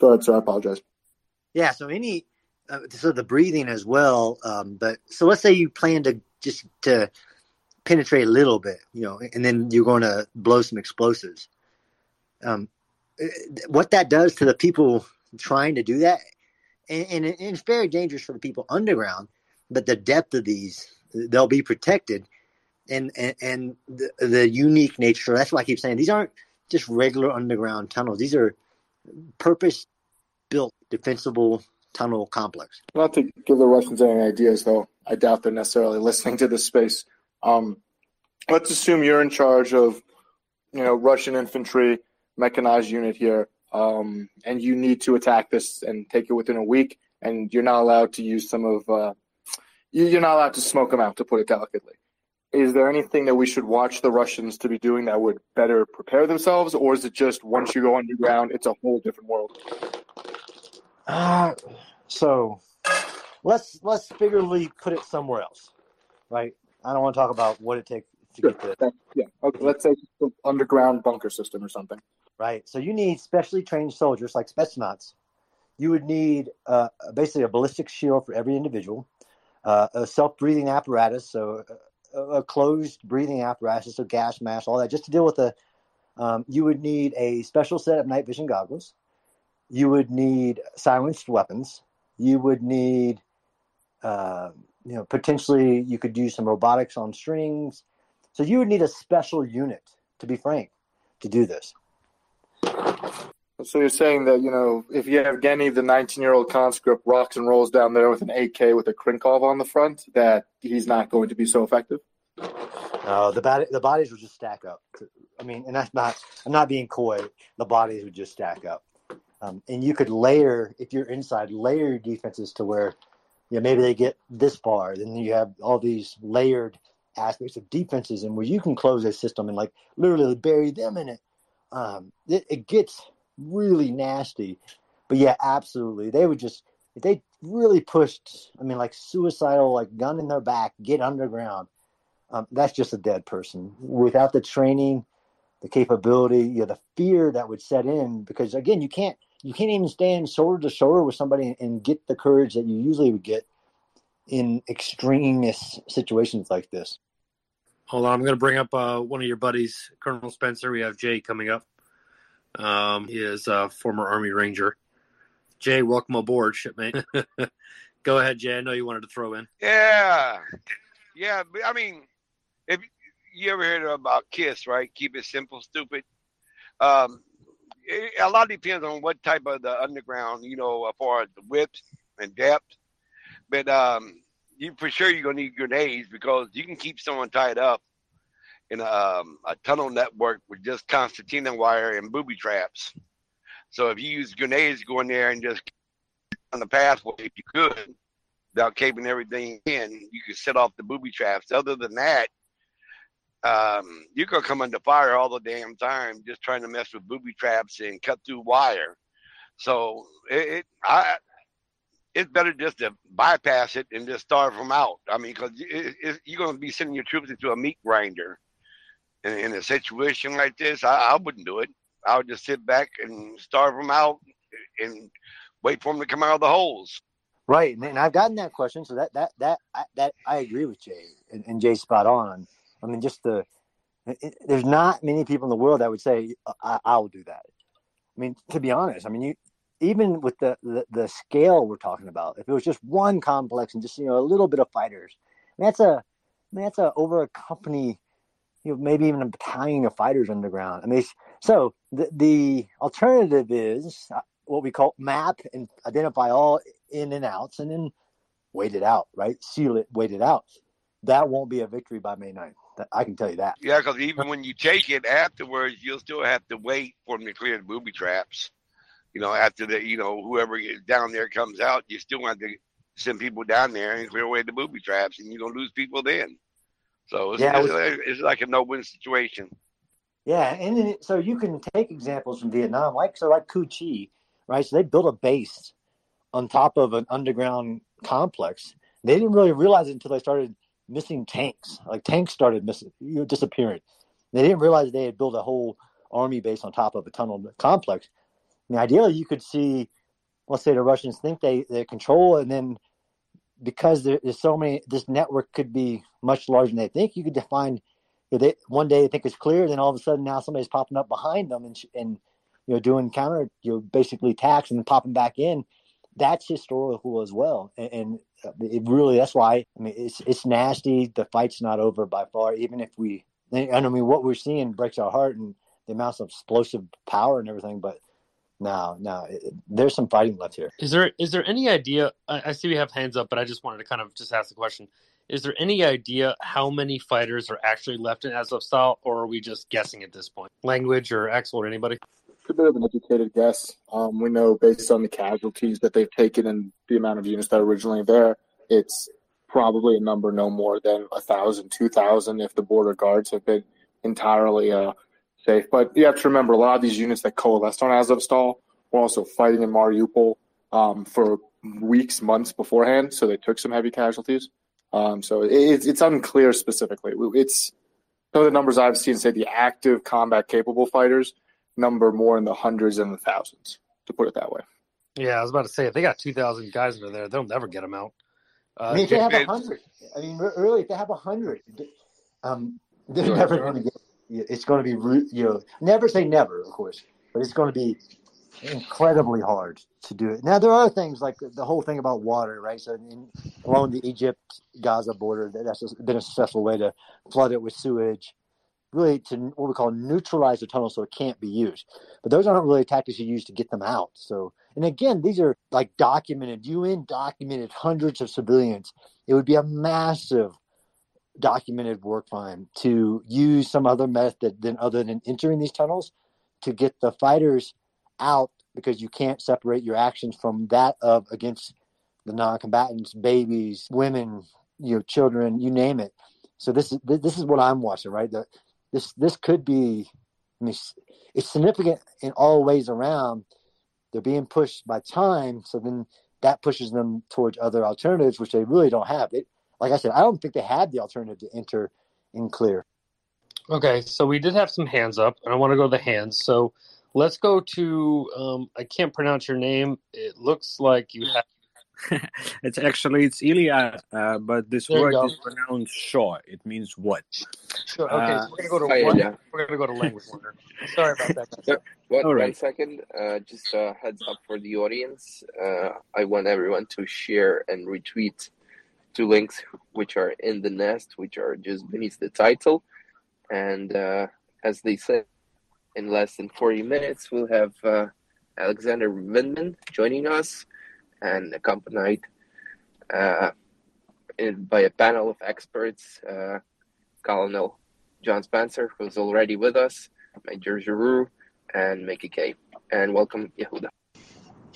Go ahead, sir. I apologize. Yeah. So any uh, so the breathing as well. Um, but so let's say you plan to just to penetrate a little bit, you know, and then you're going to blow some explosives. Um, what that does to the people trying to do that, and, and, it's very dangerous for the people underground. But the depth of these, they'll be protected, and and, and the, the unique nature. That's why I keep saying these aren't just regular underground tunnels. These are purpose built defensible tunnel complex. Not to give the Russians any ideas, though, I doubt they're necessarily listening to this space. Um, let's assume you're in charge of, you know, Russian infantry mechanized unit here, um, and you need to attack this and take it within a week, and you're not allowed to use some of, uh, you're not allowed to smoke them out, to put it delicately. Is there anything that we should watch the Russians to be doing that would better prepare themselves, or is it just once you go underground, it's a whole different world? Uh, so let's let's figuratively put it somewhere else, right? I don't want to talk about what it takes to sure. get there. Yeah. Okay. Let's say underground bunker system or something. Right. So you need specially trained soldiers like Spetsnaz. You would need uh, basically a ballistic shield for every individual, uh, a self-breathing apparatus, so a, closed breathing apparatus, so gas mask, all that, just to deal with the. Um, you would need a special set of night vision goggles. You would need silenced weapons. You would need uh, you know, potentially you could do some robotics on strings. So you would need a special unit, to be frank, to do this. So you're saying that you know if you have Yevgeny, the 19-year-old conscript, rocks and rolls down there with an AK with a Krinkov on the front, that he's not going to be so effective. No, the the bodies would just stack up. I mean, and that's not. I'm not being coy. The bodies would just stack up, um, and you could layer if you're inside, layer your defenses to where you know, maybe they get this far. Then you have all these layered aspects of defenses and where you can close a system and like literally bury them in it. Um, it, it gets really nasty. But yeah, absolutely. They would just they really pushed, I mean, like suicidal, like gun in their back, get underground. Um, that's just a dead person without the training, the capability, you know, the fear that would set in. Because again, you can't you can't even stand shoulder to shoulder with somebody and get the courage that you usually would get in extremist situations like this. Hold on, I'm going to bring up uh, one of your buddies, Colonel Spencer. We have Jay coming up. Um, he is a former Army Ranger. Jay, welcome aboard, shipmate. Go ahead, Jay. I know you wanted to throw in. Yeah, yeah. I mean, if you ever heard about Kiss, right? Keep it simple, stupid. Um, it, a lot depends on what type of the underground, you know, as far as the width and depth. But um, you for sure you're gonna need grenades because you can keep someone tied up in a, um, a tunnel network with just concertina wire and booby traps. So if you use grenades, go in there and just on the pathway, if you could, without caving everything in, you could set off the booby traps. Other than that, um, you could come under fire all the damn time just trying to mess with booby traps and cut through wire. So it, it I, it's better just to bypass it and just starve them out. I mean, because it, you're going to be sending your troops into a meat grinder. In, in a situation like this, I, I wouldn't do it. I would just sit back and starve them out and wait for them to come out of the holes. Right, and I've gotten that question, so that that that that I agree with Jay, and, and Jay's spot on. I mean, just the it, there's not many people in the world that would say uh, I, will do that. I mean, to be honest, I mean, you even with the, the, the scale we're talking about, if it was just one complex and just you know a little bit of fighters, I that's a I mean, that's a over a company, you know, maybe even a battalion of fighters underground. I mean, so the the alternative is uh, what we call map and identify all in and outs, and then wait it out, right? Seal it, wait it out. That won't be a victory by May 9th. I can tell you that. Yeah, because even when you take it afterwards, you'll still have to wait for them to clear the booby traps. You know, after the, you know, whoever down there comes out, you still have to send people down there and clear away the booby traps, and you're gonna lose people then. So it's, yeah, it's, was, it's like a no-win situation. Yeah, and then, so you can take examples from Vietnam, like so, like Cu Chi, right? So they built a base on top of an underground complex. They didn't really realize it until they started missing tanks. Like tanks started missing, you know, disappearing. They didn't realize they had built a whole army base on top of a tunnel complex. I mean, ideally, you could see, let's say the Russians think they they control, and then because there, there's so many, this network could be much larger than they think. You could define they, one day they think it's clear, then all of a sudden now somebody's popping up behind them and and you know doing counter, you know, basically attacks and then popping back in. That's historical as well, and, and uh, it really that's why I mean it's it's nasty. The fight's not over by far, even if we. And I mean, what we're seeing breaks our heart, and the amounts of explosive power and everything. But no, no, it, there's some fighting left here. Is there is there any idea? I, I see we have hands up, but I just wanted to kind of just ask the question: Is there any idea how many fighters are actually left in Azovstal, or are we just guessing at this point? Language or Axel or anybody? It's a bit of an educated guess. Um, we know based on the casualties that they've taken and the amount of units that are originally there, it's probably a number no more than a thousand, two thousand if the border guards have been entirely uh, safe. But you have to remember, a lot of these units that coalesced on Azovstal were also fighting in Mariupol um, for weeks, months beforehand, so they took some heavy casualties. Um, so it, it's unclear specifically. It's some of the numbers I've seen say the active combat capable fighters number more in the hundreds and the thousands, to put it that way. Yeah, I was about to say if they got two thousand guys under there, they'll never get them out. Uh, I mean, if they have a hundred, I mean, really, if they have a hundred, um, they're never going to get it's going to be you know never say never of course but it's going to be incredibly hard to do it. Now there are things like the whole thing about water right? So in, along the egypt gaza border that's been a successful way to flood it with sewage. Really to what we call neutralize the tunnel so it can't be used. But those aren't really tactics you use to get them out. So and again these are like documented un documented hundreds of civilians. It would be a massive documented work fine to use some other method than other than entering these tunnels to get the fighters out because you can't separate your actions from that of against the non-combatants, babies, women, you know, children, you name it. So this is this is what I'm watching, right? The, this this could be, I mean, it's significant in all ways around. They're being pushed by time, so then that pushes them towards other alternatives, which they really don't have. It, like I said, I don't think they had the alternative to enter in clear. Okay, so we did have some hands up, and I want to go to the hands. So let's go to um, I can't pronounce your name. It looks like you have. it's actually it's Ilya, uh, but this there word is pronounced "shaw." It means what? Sure. Okay, uh, so we're gonna go to hi, one, we're gonna go to language wonder. Sorry about that. What, right. One second, uh, just a heads up for the audience. Uh, I want everyone to share and retweet two links which are in the nest, which are just beneath the title. And uh, as they said, in less than 40 minutes, we'll have uh, Alexander Vindman joining us and accompanied uh, in, by a panel of experts, uh, Colonel John Spencer, who's already with us, Major Giroux, and Mickey K. And welcome, Yehuda.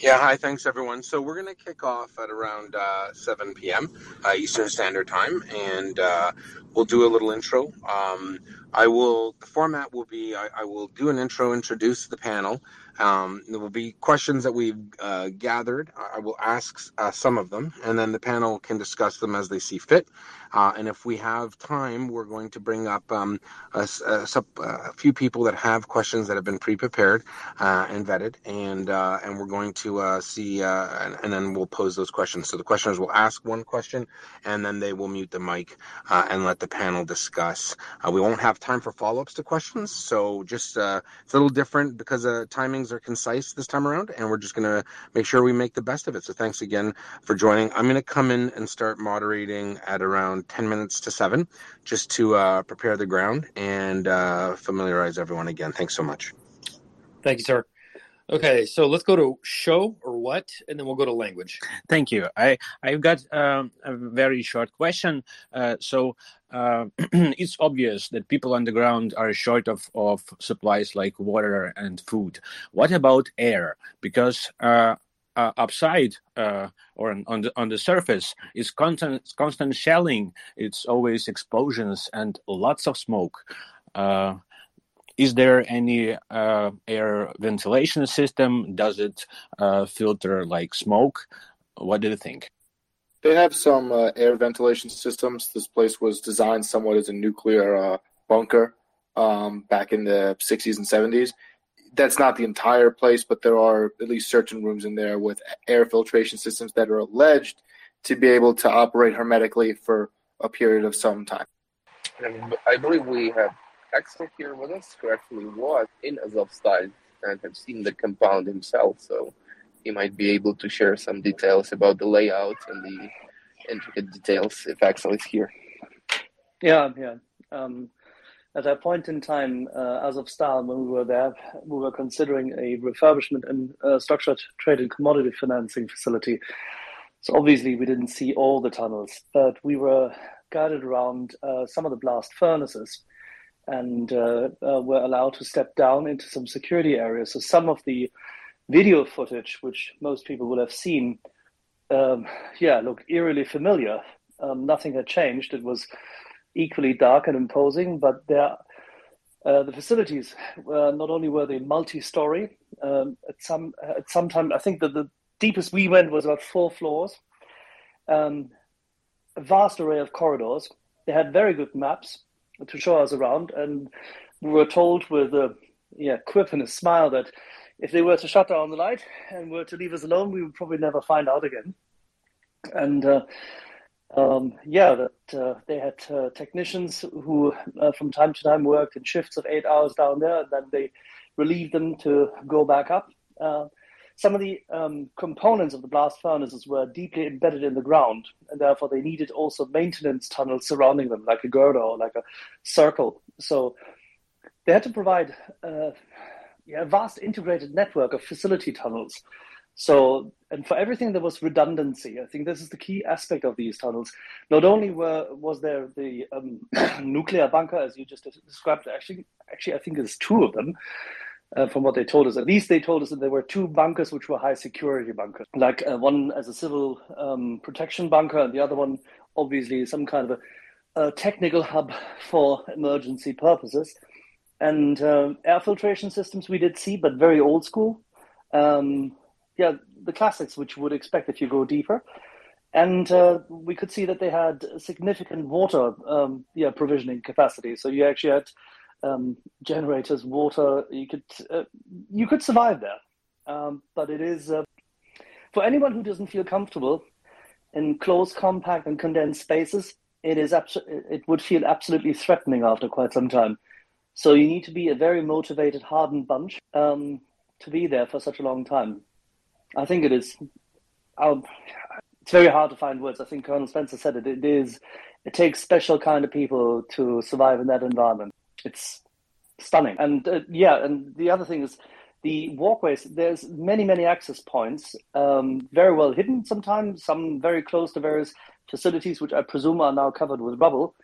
Yeah, hi, thanks everyone. So we're going to kick off at around uh, 7 p.m. Uh, Eastern Standard Time, and uh, we'll do a little intro. Um, I will. The format will be: I, I, will do an intro, introduce the panel. Um, there will be questions that we've uh, gathered. I will ask uh, some of them, and then the panel can discuss them as they see fit. Uh, and if we have time, we're going to bring up um, a, a, a, few people that have questions that have been pre-prepared uh, and vetted, and uh, and we're going to uh, see, and, and, then we'll pose those questions. So the questioners will ask one question, and then they will mute the mic and let the panel discuss. we won't have time for follow-ups to questions, so just it's a little different because the timings are concise this time around, and we're just going to make sure we make the best of it. So thanks again for joining. I'm going to come in and start moderating at around 10 minutes to 7 just to uh, prepare the ground and uh, familiarize everyone again. Thanks so much. Thank you, sir. Okay, so let's go to show or what, and then we'll go to language. Thank you. I I've got um, a very short question. Uh, so uh, it's obvious that people on the ground are short of, of supplies like water and food. What about air? Because uh, uh, upside uh, or on, on, the on the surface is constant constant shelling. It's always explosions and lots of smoke. Uh, is there any uh, air ventilation system? Does it uh, filter like smoke? What do you think? They have some uh, air ventilation systems. This place was designed somewhat as a nuclear bunker um, back in the 60s and 70s that's not the entire place, but there are at least certain rooms in there with air filtration systems that are alleged to be able to operate hermetically for a period of some time. And I believe we have Axel here with us, who actually was in Azovstal and have seen the compound himself. So he might be able to share some details about the layout and the intricate details if Axel is here. Yeah, yeah. Um, at that point in time, uh, Azovstal, when we were there, we were considering a refurbishment and uh, structured trade and commodity financing facility. So obviously, we didn't see all the tunnels, but we were guided around uh, some of the blast furnaces and uh, uh, were allowed to step down into some security areas. So some of the video footage, which most people will have seen, um, yeah, looked eerily familiar. Um, nothing had changed. It was equally dark and imposing, but there, uh, the facilities not only were they multi-story. Um, at some at some time, I think that the deepest we went was about four floors. Um, a vast array of corridors. They had very good maps to show us around, and we were told with a yeah quip and a smile that if they were to shut down the light and were to leave us alone, we would probably never find out again. And uh, um, yeah, that uh, they had uh, technicians who, uh, from time to time, worked in shifts of eight hours down there, and then they relieved them to go back up. Uh, some of the um, components of the blast furnaces were deeply embedded in the ground, and therefore they needed also maintenance tunnels surrounding them, like a girder or like a circle. So they had to provide uh, yeah, a vast integrated network of facility tunnels so, and for everything, there was redundancy. I think this is the key aspect of these tunnels. Not only were was there the um, nuclear bunker, as you just described. Actually, actually, I think there's two of them. Uh, from what they told us, at least they told us that there were two bunkers which were high security bunkers, like uh, one as a civil um, protection bunker, and the other one, obviously, some kind of a, a technical hub for emergency purposes. And uh, air filtration systems we did see, but very old school. Um, yeah, the classics which you would expect if you go deeper. And uh, we could see that they had significant water um, yeah, provisioning capacity. So you actually had um, generators, water. You could uh, you could survive there, um, but it is uh, for anyone who doesn't feel comfortable in close, compact, and condensed spaces. It is abso- it would feel absolutely threatening after quite some time. So you need to be a very motivated, hardened bunch um, to be there for such a long time. I think it is. I'll, it's very hard to find words. I think Colonel Spencer said it. It is. It takes special kind of people to survive in that environment. It's stunning. And uh, yeah, and the other thing is the walkways. There's many, many access points, um, very well hidden. Sometimes some very close to various facilities, which I presume are now covered with rubble.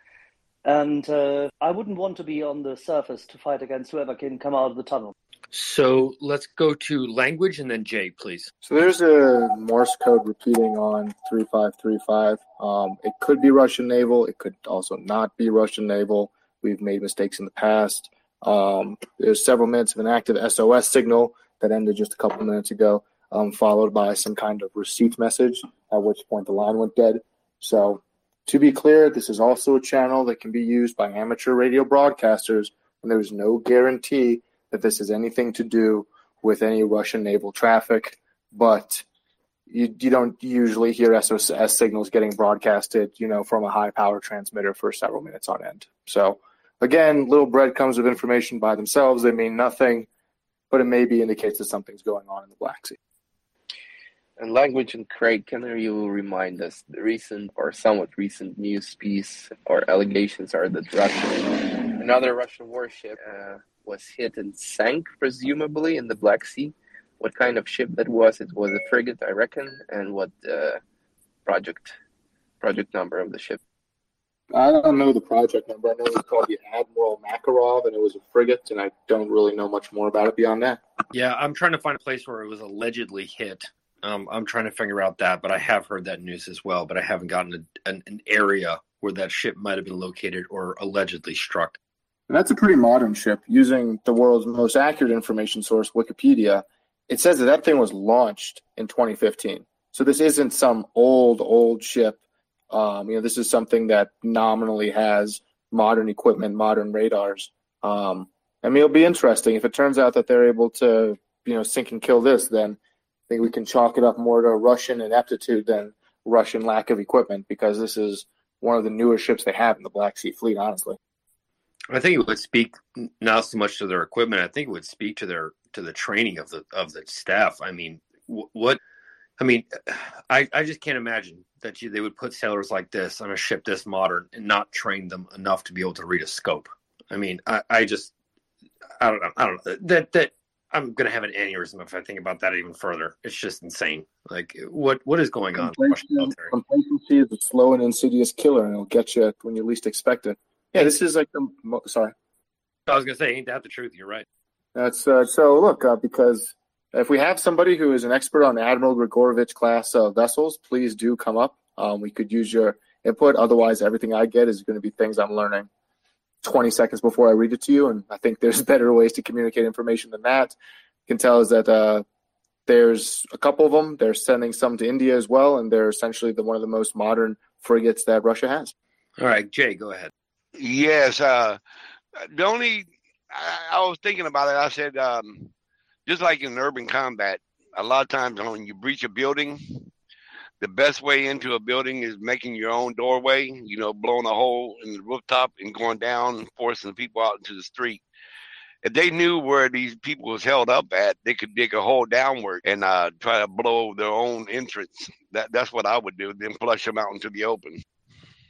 And uh, I wouldn't want to be on the surface to fight against whoever can come out of the tunnel. So let's go to language and then Jay, please. So there's a Morse code repeating on 3535. Um, it could be Russian naval. It could also not be Russian naval. We've made mistakes in the past. Um, there's several minutes of an active SOS signal that ended just a couple minutes ago, um, followed by some kind of receipt message, at which point the line went dead. So to be clear, this is also a channel that can be used by amateur radio broadcasters, and there's no guarantee that this has anything to do with any Russian naval traffic, but you, you don't usually hear SOS signals getting broadcasted, you know, from a high power transmitter for several minutes on end. So again, little breadcrumbs of information by themselves, they mean nothing, but it maybe indicates that something's going on in the Black Sea. And language and Craig, can you remind us the recent or somewhat recent news piece or allegations are that Russian, another Russian warship uh, was hit and sank, presumably in the Black Sea. What kind of ship that was? It was a frigate, I reckon. And what uh, project project number of the ship? I don't know the project number. I know it was called the Admiral Makarov, and it was a frigate, and I don't really know much more about it beyond that. Yeah, I'm trying to find a place where it was allegedly hit. Um, I'm trying to figure out that, but I have heard that news as well. But I haven't gotten a, an, an area where that ship might have been located or allegedly struck. And that's a pretty modern ship using the world's most accurate information source, Wikipedia. It says that that thing was launched in 2015. So this isn't some old, old ship. Um, you know, this is something that nominally has modern equipment, modern radars. Um, I mean, it'll be interesting if it turns out that they're able to, you know, sink and kill this. Then I think we can chalk it up more to Russian ineptitude than Russian lack of equipment because this is one of the newer ships they have in the Black Sea Fleet. Honestly, I think it would speak not so much to their equipment. I think it would speak to their to the training of the of the staff. I mean, what? I mean, I I just can't imagine that you, they would put sailors like this on a ship this modern and not train them enough to be able to read a scope. I mean, I, I just I don't know. I don't know that that I'm gonna have an aneurysm if I think about that even further. It's just insane. Like what what is going on? Complacency is a slow and insidious killer, and it'll get you when you least expect it. Yeah, this is like the sorry. I was gonna say, ain't that the truth? You're right. That's uh, so. Look, uh, because if we have somebody who is an expert on Admiral Grigorovich class uh, vessels, please do come up. Um, we could use your input. Otherwise, everything I get is going to be things I'm learning 20 seconds before I read it to you. And I think there's better ways to communicate information than that. You can tell is that uh, there's a couple of them. They're sending some to India as well, and they're essentially the one of the most modern frigates that Russia has. All right, Jay, go ahead. Yes, uh, the only I, I, was thinking about it. I said, um, just like in urban combat, a lot of times when you breach a building, the best way into a building is making your own doorway, you know, blowing a hole in the rooftop and going down, forcing people out into the street. If they knew where these people was held up at, they could dig a hole downward and uh, try to blow their own entrance. That that's what I would do. Then flush them out into the open.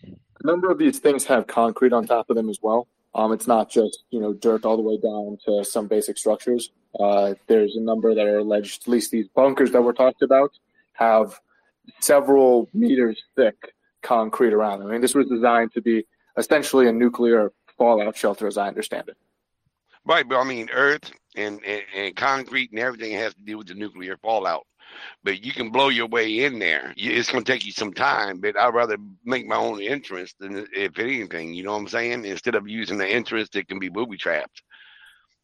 A number of these things have concrete on top of them as well. Um, it's not just you know dirt all the way down to some basic structures. Uh, there's a number that are alleged, at least these bunkers that we're talking about, have several meters thick concrete around them. I mean, this was designed to be essentially a nuclear fallout shelter, as I understand it. Right, but I mean, earth and, and, and concrete and everything has to do with the nuclear fallout. But you can blow your way in there. It's going to take you some time, but I'd rather make my own entrance than if anything. You know what I'm saying? Instead of using the entrance that can be booby trapped.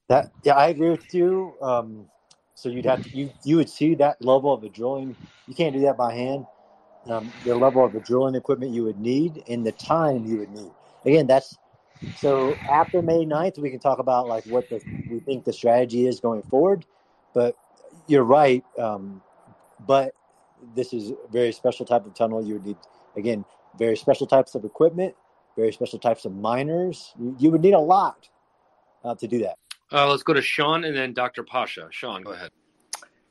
That yeah, I agree with you. Um, so you'd have to, you you would see that level of a drilling. You can't do that by hand. Um, the level of the drilling equipment you would need and the time you would need. Again, that's so after May 9th, we can talk about like what the, we think the strategy is going forward. But you're right. Um, but this is a very special type of tunnel. You would need again very special types of equipment, very special types of miners. You, you would need a lot uh, to do that. Uh, let's go to Sean and then Dr. Pasha. Sean, go ahead.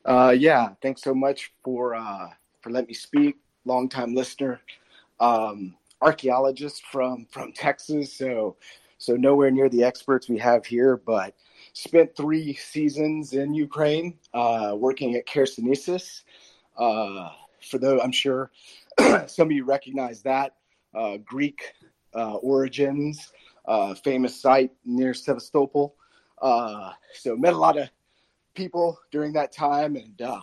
Uh, yeah, thanks so much for uh, for letting me speak. Long time listener, um, archaeologist from from Texas, so so nowhere near the experts we have here, but spent three seasons in Ukraine uh, working at Chersonesus. Uh, for those, I'm sure some of you recognize that uh, Greek origins, famous site near Sevastopol. Uh, so met a lot of people during that time, and uh,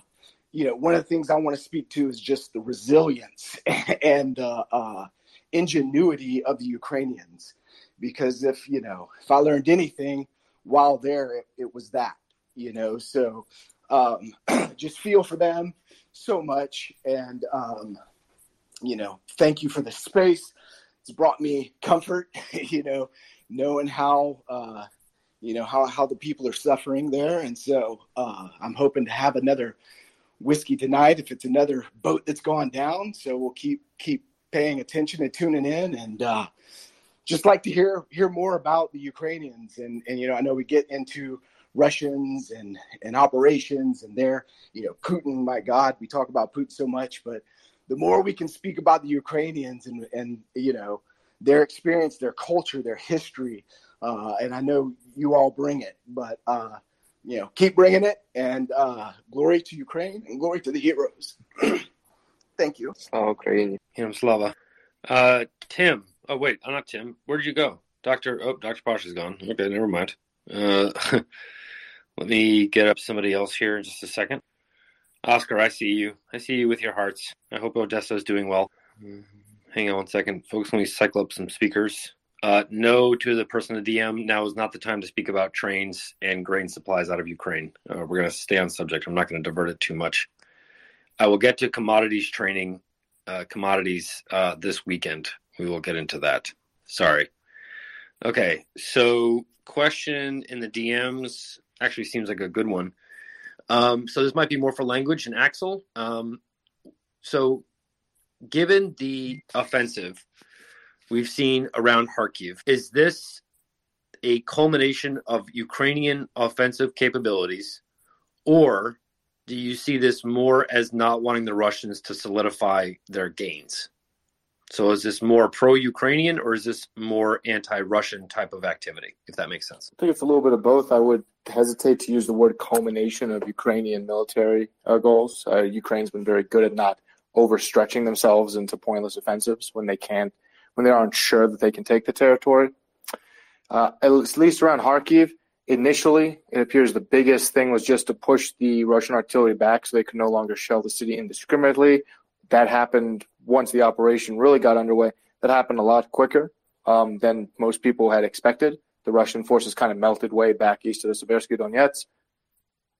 you know, one of the things I want to speak to is just the resilience and uh, uh, ingenuity of the Ukrainians. Because if you know, if I learned anything while there, it, it was that. You know, so um, just feel for them so much, and um, you know, thank you for the space. It's brought me comfort. you know, knowing how uh, you know how how the people are suffering there, and so uh, I'm hoping to have another whiskey tonight if it's another boat that's gone down. So we'll keep keep paying attention and tuning in, and uh, just like to hear hear more about the Ukrainians. And and you know I know we get into Russians and and operations and their you know Putin. My God, we talk about Putin so much, but the more we can speak about the Ukrainians and and you know their experience, their culture, their history, uh, and I know you all bring it, but uh, you know, keep bringing it. And uh, glory to Ukraine and glory to the heroes. Thank you. Oh, Ukraine. Him Slava. Uh, Tim. Oh wait, I'm not Tim. Where did you go, Doctor? Oh, Doctor Posh is gone. Okay, never mind. Uh, let me get up somebody else here in just a second. Oscar, I see you. I see you with your hearts. I hope Odessa is doing well. Hang on one second, folks. Let me cycle up some speakers. Uh, no to the person in the DM. Now is not the time to speak about trains and grain supplies out of Ukraine. Uh, we're going to stay on subject. I'm not going to divert it too much. I will get to commodities training, uh, commodities uh, this weekend. We will get into that. Sorry. Okay, so question in the DMs actually seems like a good one. Um, so this might be more for language and Axel. Um, so, given the offensive we've seen around Kharkiv, is this a culmination of Ukrainian offensive capabilities, or do you see this more as not wanting the Russians to solidify their gains? So is this more pro-Ukrainian or is this more anti-Russian type of activity? If that makes sense. I think it's a little bit of both. I would hesitate to use the word culmination of Ukrainian military uh, goals. Uh, Ukraine's been very good at not overstretching themselves into pointless offensives when they can't, when they aren't sure that they can take the territory. Uh, at least around Kharkiv, initially, it appears the biggest thing was just to push the Russian artillery back so they could no longer shell the city indiscriminately. That happened once the operation really got underway, that happened a lot quicker um, than most people had expected. The Russian forces kind of melted way back east of the Seversky Donetsk.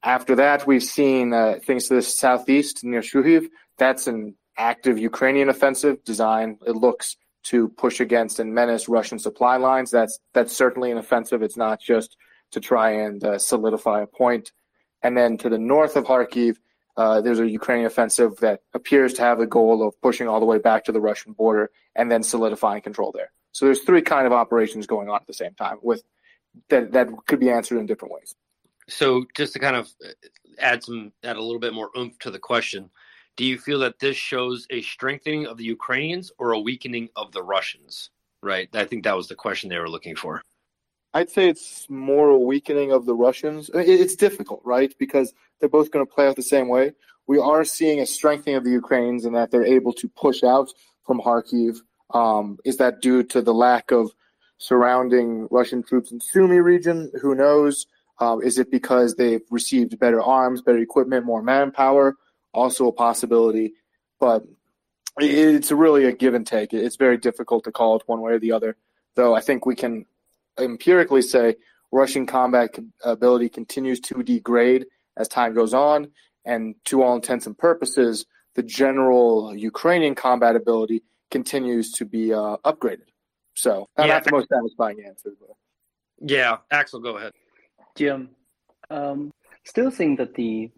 After that, we've seen uh, things to the southeast near Shuhiv. That's an active Ukrainian offensive design. It looks to push against and menace Russian supply lines. That's that's certainly an offensive. It's not just to try and uh, solidify a point. And then to the north of Kharkiv, uh, there's a Ukrainian offensive that appears to have the goal of pushing all the way back to the Russian border and then solidifying control there. So there's three kind of operations going on at the same time with that that could be answered in different ways. So just to kind of add some add a little bit more oomph to the question, do you feel that this shows a strengthening of the Ukrainians or a weakening of the Russians? Right. I think that was the question they were looking for. I'd say it's more a weakening of the Russians. It's difficult, right? Because they're both going to play out the same way. We are seeing a strengthening of the Ukrainians in that they're able to push out from Kharkiv. Um, is that due to the lack of surrounding Russian troops in Sumy region? Who knows? Um, is it because they've received better arms, better equipment, more manpower? Also a possibility, but it's really a give and take. It's very difficult to call it one way or the other. Though I think we can empirically say Russian combat ability continues to degrade as time goes on, and to all intents and purposes, the general Ukrainian combat ability continues to be uh, upgraded. So, yeah. not the most satisfying answer. But. Yeah, Axel, go ahead. Jim, um, still think that the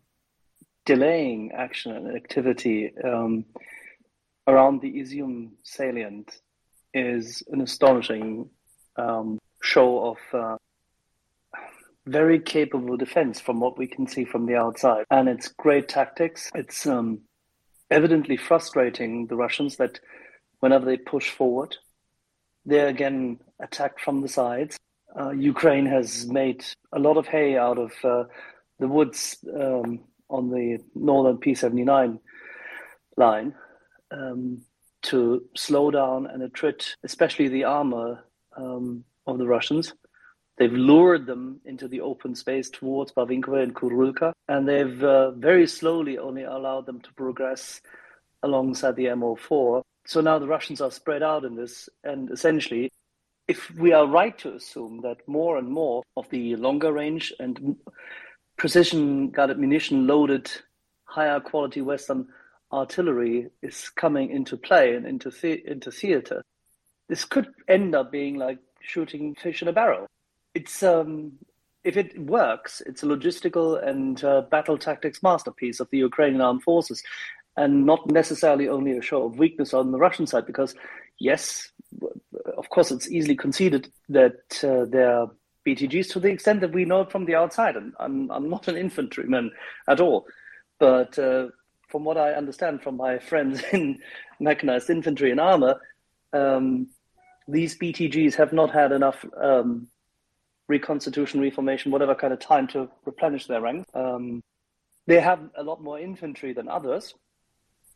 delaying action and activity um, around the Izium salient is an astonishing um, show of uh, very capable defense from what we can see from the outside. And it's great tactics. It's um, evidently frustrating the Russians that whenever they push forward, they're again attacked from the sides. Uh, Ukraine has made a lot of hay out of uh, the woods um, on the northern P79 line um, to slow down and attrit, especially the armor um, of the Russians. They've lured them into the open space towards Barvinkovo and Kurulka, and they've uh, very slowly only allowed them to progress alongside the MO4. So now the Russians are spread out in this, and essentially, if we are right to assume that more and more of the longer range and precision guided munition loaded higher quality Western artillery is coming into play and into the- into theater, this could end up being like shooting fish in a barrel. It's um, if it works, it's a logistical and uh, battle tactics masterpiece of the Ukrainian armed forces, and not necessarily only a show of weakness on the Russian side. Because yes, of course, it's easily conceded that uh, they're BTGs to the extent that we know it from the outside, and I'm I'm not an infantryman at all, but uh, from what I understand from my friends in mechanized infantry and armor. Um, these BTGs have not had enough um, reconstitution, reformation, whatever kind of time to replenish their ranks. Um, they have a lot more infantry than others,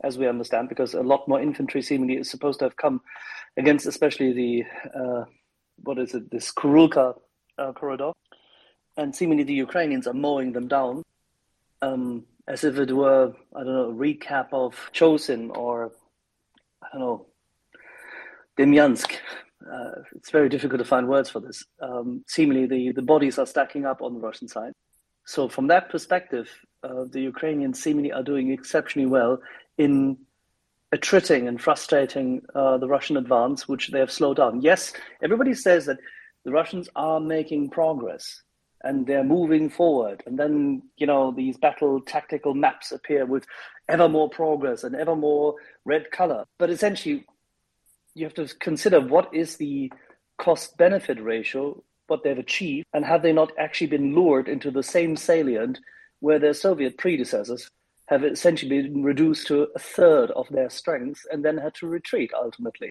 as we understand, because a lot more infantry seemingly is supposed to have come against, especially the uh, what is it, this Kurulka uh, corridor, and seemingly the Ukrainians are mowing them down, um, as if it were I don't know a recap of Chosin or I don't know Demyansk. Uh, it's very difficult to find words for this. Um, seemingly, the, the bodies are stacking up on the Russian side. So, from that perspective, uh, the Ukrainians seemingly are doing exceptionally well in attriting and frustrating uh, the Russian advance, which they have slowed down. Yes, everybody says that the Russians are making progress and they're moving forward. And then, you know, these battle tactical maps appear with ever more progress and ever more red color. But essentially, you have to consider what is the cost benefit ratio, what they've achieved, and have they not actually been lured into the same salient where their Soviet predecessors have essentially been reduced to a third of their strength and then had to retreat ultimately.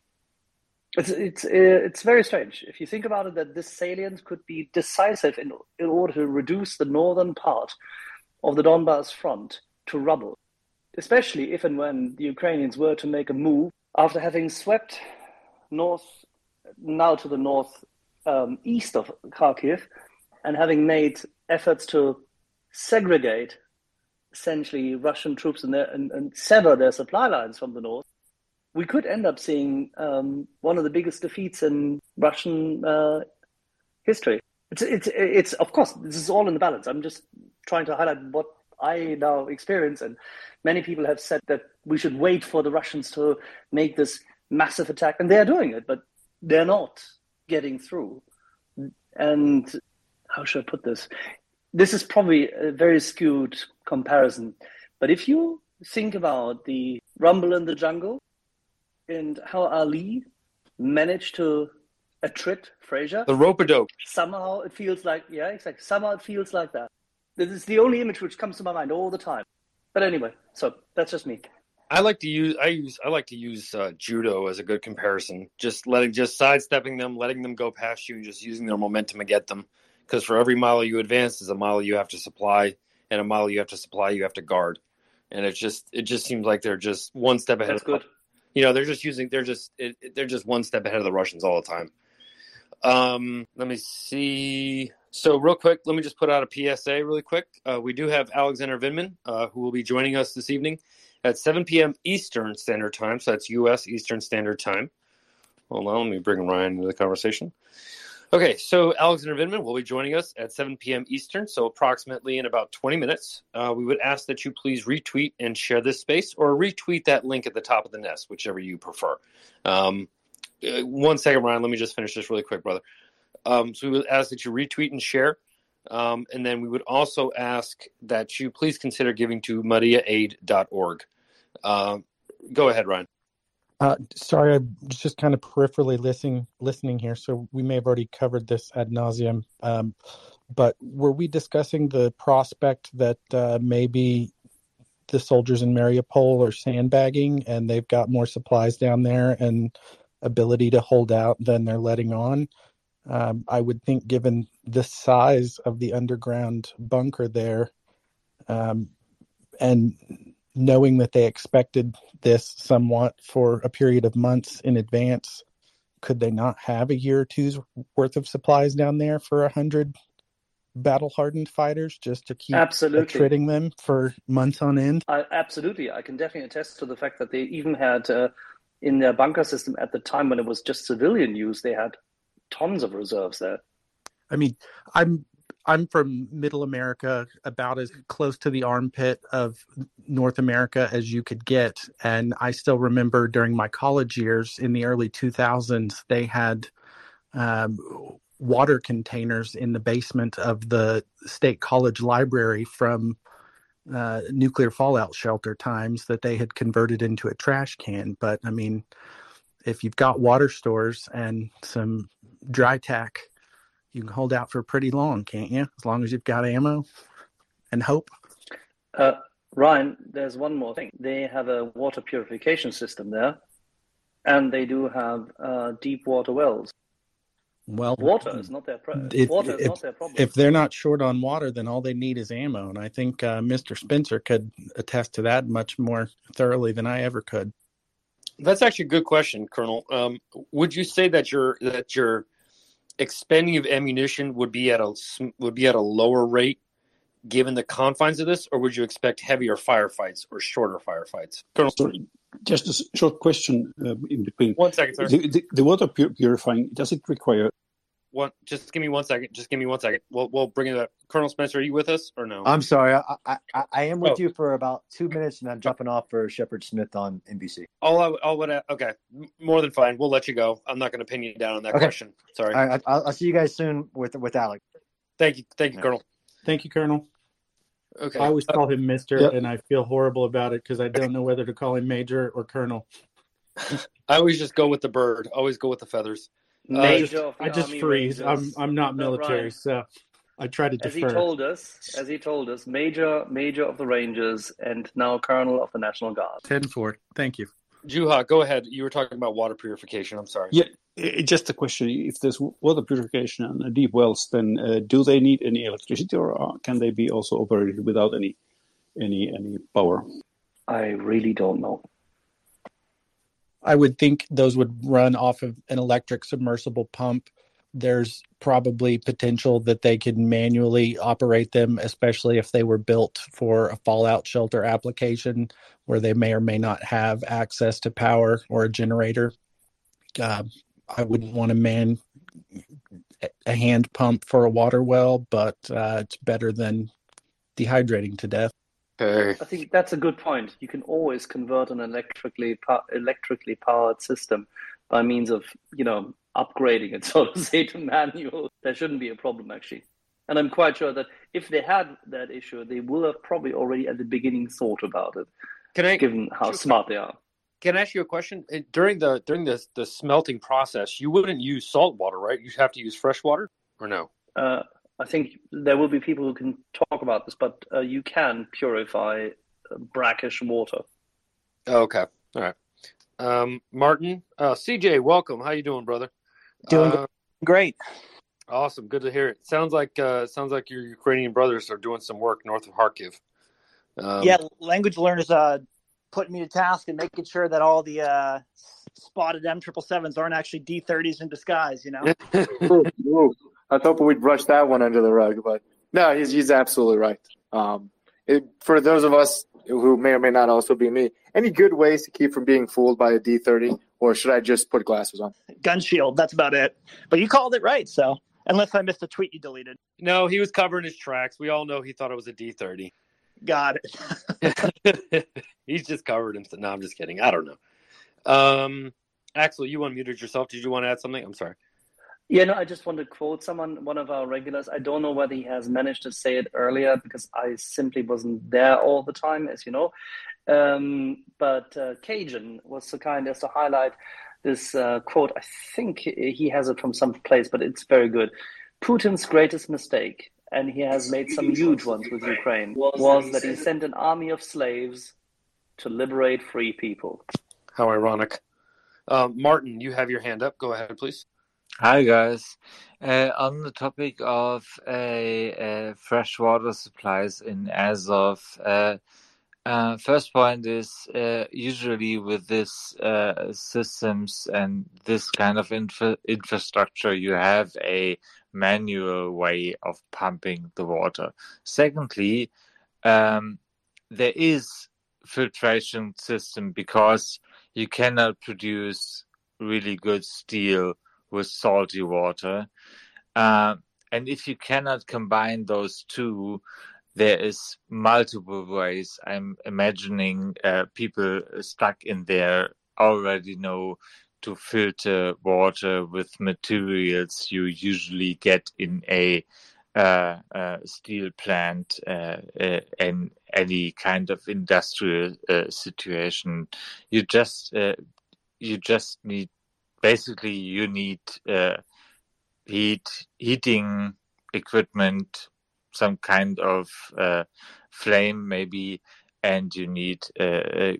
It's it's uh, it's very strange. If you think about it that this salient could be decisive in in order to reduce the northern part of the Donbass front to rubble, especially if and when the Ukrainians were to make a move after having swept north now to the north um, east of Kharkiv and having made efforts to segregate essentially Russian troops and, and sever their supply lines from the north we could end up seeing um, one of the biggest defeats in Russian uh, history. It's, it's, it's, of course, this is all in the balance. I'm just trying to highlight what I now experience, and many people have said that we should wait for the Russians to make this massive attack, and they're doing it, but they're not getting through. And how should I put this? This is probably a very skewed comparison, but if you think about the rumble in the jungle, and how Ali managed to attrit Fraser. The rope a dope. Somehow it feels like, yeah, exactly. Somehow it feels like that. This is the only image which comes to my mind all the time. But anyway, so that's just me. I like to use I use I like to use uh, judo as a good comparison. Just letting just sidestepping them, letting them go past you, and just using their momentum to get them. Because for every mile you advance, is a mile you have to supply, and a mile you have to supply, you have to guard. And it just it just seems like they're just one step ahead. That's good you know they're just using they're just they're just one step ahead of the Russians all the time. Um, let me see. So real quick, let me just put out a PSA really quick. Uh, we do have Alexander Vindman uh, who will be joining us this evening at 7 p.m. Eastern Standard Time. So that's U.S. Eastern Standard Time. Hold on, let me bring Ryan into the conversation. Okay, so Alexander Vindman will be joining us at 7 p.m. Eastern, so approximately in about 20 minutes. Uh, we would ask that you please retweet and share this space or retweet that link at the top of the nest, whichever you prefer. Um, uh, one second, Ryan, let me just finish this really quick, brother. Um, so we would ask that you retweet and share. Um, and then we would also ask that you please consider giving to mariaaid.org. Uh, go ahead, Ryan. Uh, sorry, I was just kind of peripherally listening listening here, so we may have already covered this ad nauseum. Um, but were we discussing the prospect that uh, maybe the soldiers in Mariupol are sandbagging and they've got more supplies down there and ability to hold out than they're letting on? Um, I would think, given the size of the underground bunker there, um, and knowing that they expected this somewhat for a period of months in advance, could they not have a year or two's worth of supplies down there for a hundred battle hardened fighters just to keep absolutely treating them for months on end? I, absolutely, I can definitely attest to the fact that they even had uh, in their bunker system at the time when it was just civilian use, they had tons of reserves there. I mean, I'm I'm from Middle America, about as close to the armpit of North America as you could get. And I still remember during my college years in the early 2000s, they had um, water containers in the basement of the state college library from uh, nuclear fallout shelter times that they had converted into a trash can. But I mean, if you've got water stores and some dry tack you can hold out for pretty long, can't you? As long as you've got ammo and hope. Uh, Ryan, there's one more thing. They have a water purification system there, and they do have uh, deep water wells. Well, water is not their pro- if, water is if, not their problem. If they're not short on water, then all they need is ammo, and I think uh, Mr. Spencer could attest to that much more thoroughly than I ever could. That's actually a good question, Colonel. Um, would you say that your that your expending of ammunition would be at a would be at a lower rate given the confines of this, or would you expect heavier firefights or shorter firefights? Colonel, Sorry, just a short question uh, in between. One second, sir. The, the, the water pur- purifying does it require One, just give me one second. Just give me one second. We'll we'll bring it up. Colonel Spencer, are you with us or no? I'm sorry. I, I, I, I am with Oh. you for about two minutes, and I'm jumping off for Shepard Smith on NBC. all I, all what I, okay, more than fine. We'll let you go. I'm not going to pin you down on that Okay. question. Sorry. All right, I'll, I'll see you guys soon with with Alex. Thank you, thank you, Colonel. Thank you, Colonel. Okay. I always Uh, call him Mister, Yep. and I feel horrible about it because I don't know whether to call him Major or Colonel. I always just go with the bird. Always go with the feathers. Uh, I Major just, I just freeze. Rangers. I'm I'm not No, military, Ryan. so I try to defer. As he told us, as he told us, major, major of the Rangers, and now Colonel of the National Guard. Ten four. Thank you. Juha, go ahead. You were talking about water purification. I'm sorry. Yeah, i- just a question. If there's water purification and uh, deep wells, then uh, do they need any electricity, or uh, can they be also operated without any any any power? I really don't know. I would think those would run off of an electric submersible pump. There's probably potential that they could manually operate them, especially if they were built for a fallout shelter application where they may or may not have access to power or a generator. Uh, I wouldn't want to man a hand pump for a water well, but uh, it's better than dehydrating to death. Okay. I think that's a good point. You can always convert an electrically electrically powered system by means of you know upgrading it, so to say, to manual. There shouldn't be a problem actually. And I'm quite sure that if they had that issue, they will have probably already at the beginning thought about it, Can I given how smart they are. can I ask you a question? During the during the the smelting process, you wouldn't use salt water, right? You have to use fresh water, or no? Uh, I think there will be people who can talk about this, but uh, you can purify uh, brackish water. Oh, okay. All right. Um, Martin, uh, CJ, welcome. How you doing, brother? Doing Uh, great. awesome. Good to hear it. Sounds like uh, sounds like your Ukrainian brothers are doing some work north of Kharkiv. Um, yeah, language learners uh, putting me to task and making sure that all the uh, spotted M triple sevens aren't actually D thirties in disguise. You know. Ooh, I thought we'd brush that one under the rug, but no, he's he's absolutely right. Um, it, for those of us who may or may not also be me, any good ways to keep from being fooled by a D thirty, or should I just put glasses on? Gun shield. That's about it. But you called it right. So unless I missed a tweet you deleted, No, he was covering his tracks. We all know he thought it was a D thirty. got it. He's just covered himself. No, I'm just kidding. I don't know. Um, Axel, you unmuted yourself. Did you want to add something? I'm sorry. Yeah, no, I just want to quote someone, one of our regulars. I don't know whether he has managed to say it earlier because I simply wasn't there all the time, as you know. Um, but uh, Cajun was so kind as to highlight this uh, quote. I think he he has it from some place, but it's very good. Putin's greatest mistake, and he has made some huge ones with Ukraine, was that he sent an army of slaves to liberate free people. How ironic. Um, Martin, you have your hand up. Go ahead, please. Hi guys. Uh, on the topic of uh, uh, freshwater supplies in Azov, uh, uh, first point is uh, usually with this systems and this kind of infra- infrastructure, you have a manual way of pumping the water. Secondly, um, there is filtration system because you cannot produce really good steel with salty water. Uh, and if you cannot combine those two, there is multiple ways. I'm imagining uh, people stuck in there already know to filter water with materials you usually get in a uh, uh, steel plant uh, uh, and any kind of industrial uh, situation. You just uh, you just need basically you need uh, heat heating equipment, some kind of uh, flame maybe, and you need uh,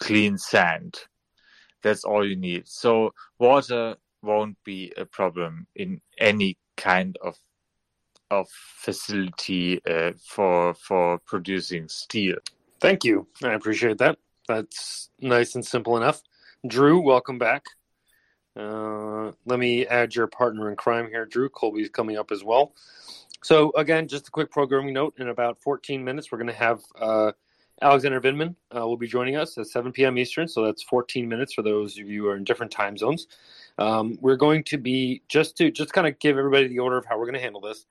clean sand. That's all you need. So water won't be a problem in any kind of of facility uh, for for producing steel. Thank you. I appreciate that. That's nice and simple enough. Drew, welcome back. Uh, let me add your partner in crime here, Drew. Colby's coming up as well. So, again, just a quick programming note. In about 14 minutes, we're going to have uh, Alexander Vindman uh, will be joining us at 7 p.m. Eastern. So that's 14 minutes for those of you who are in different time zones. Um, we're going to be just to just kind of give everybody the order of how we're going to handle this.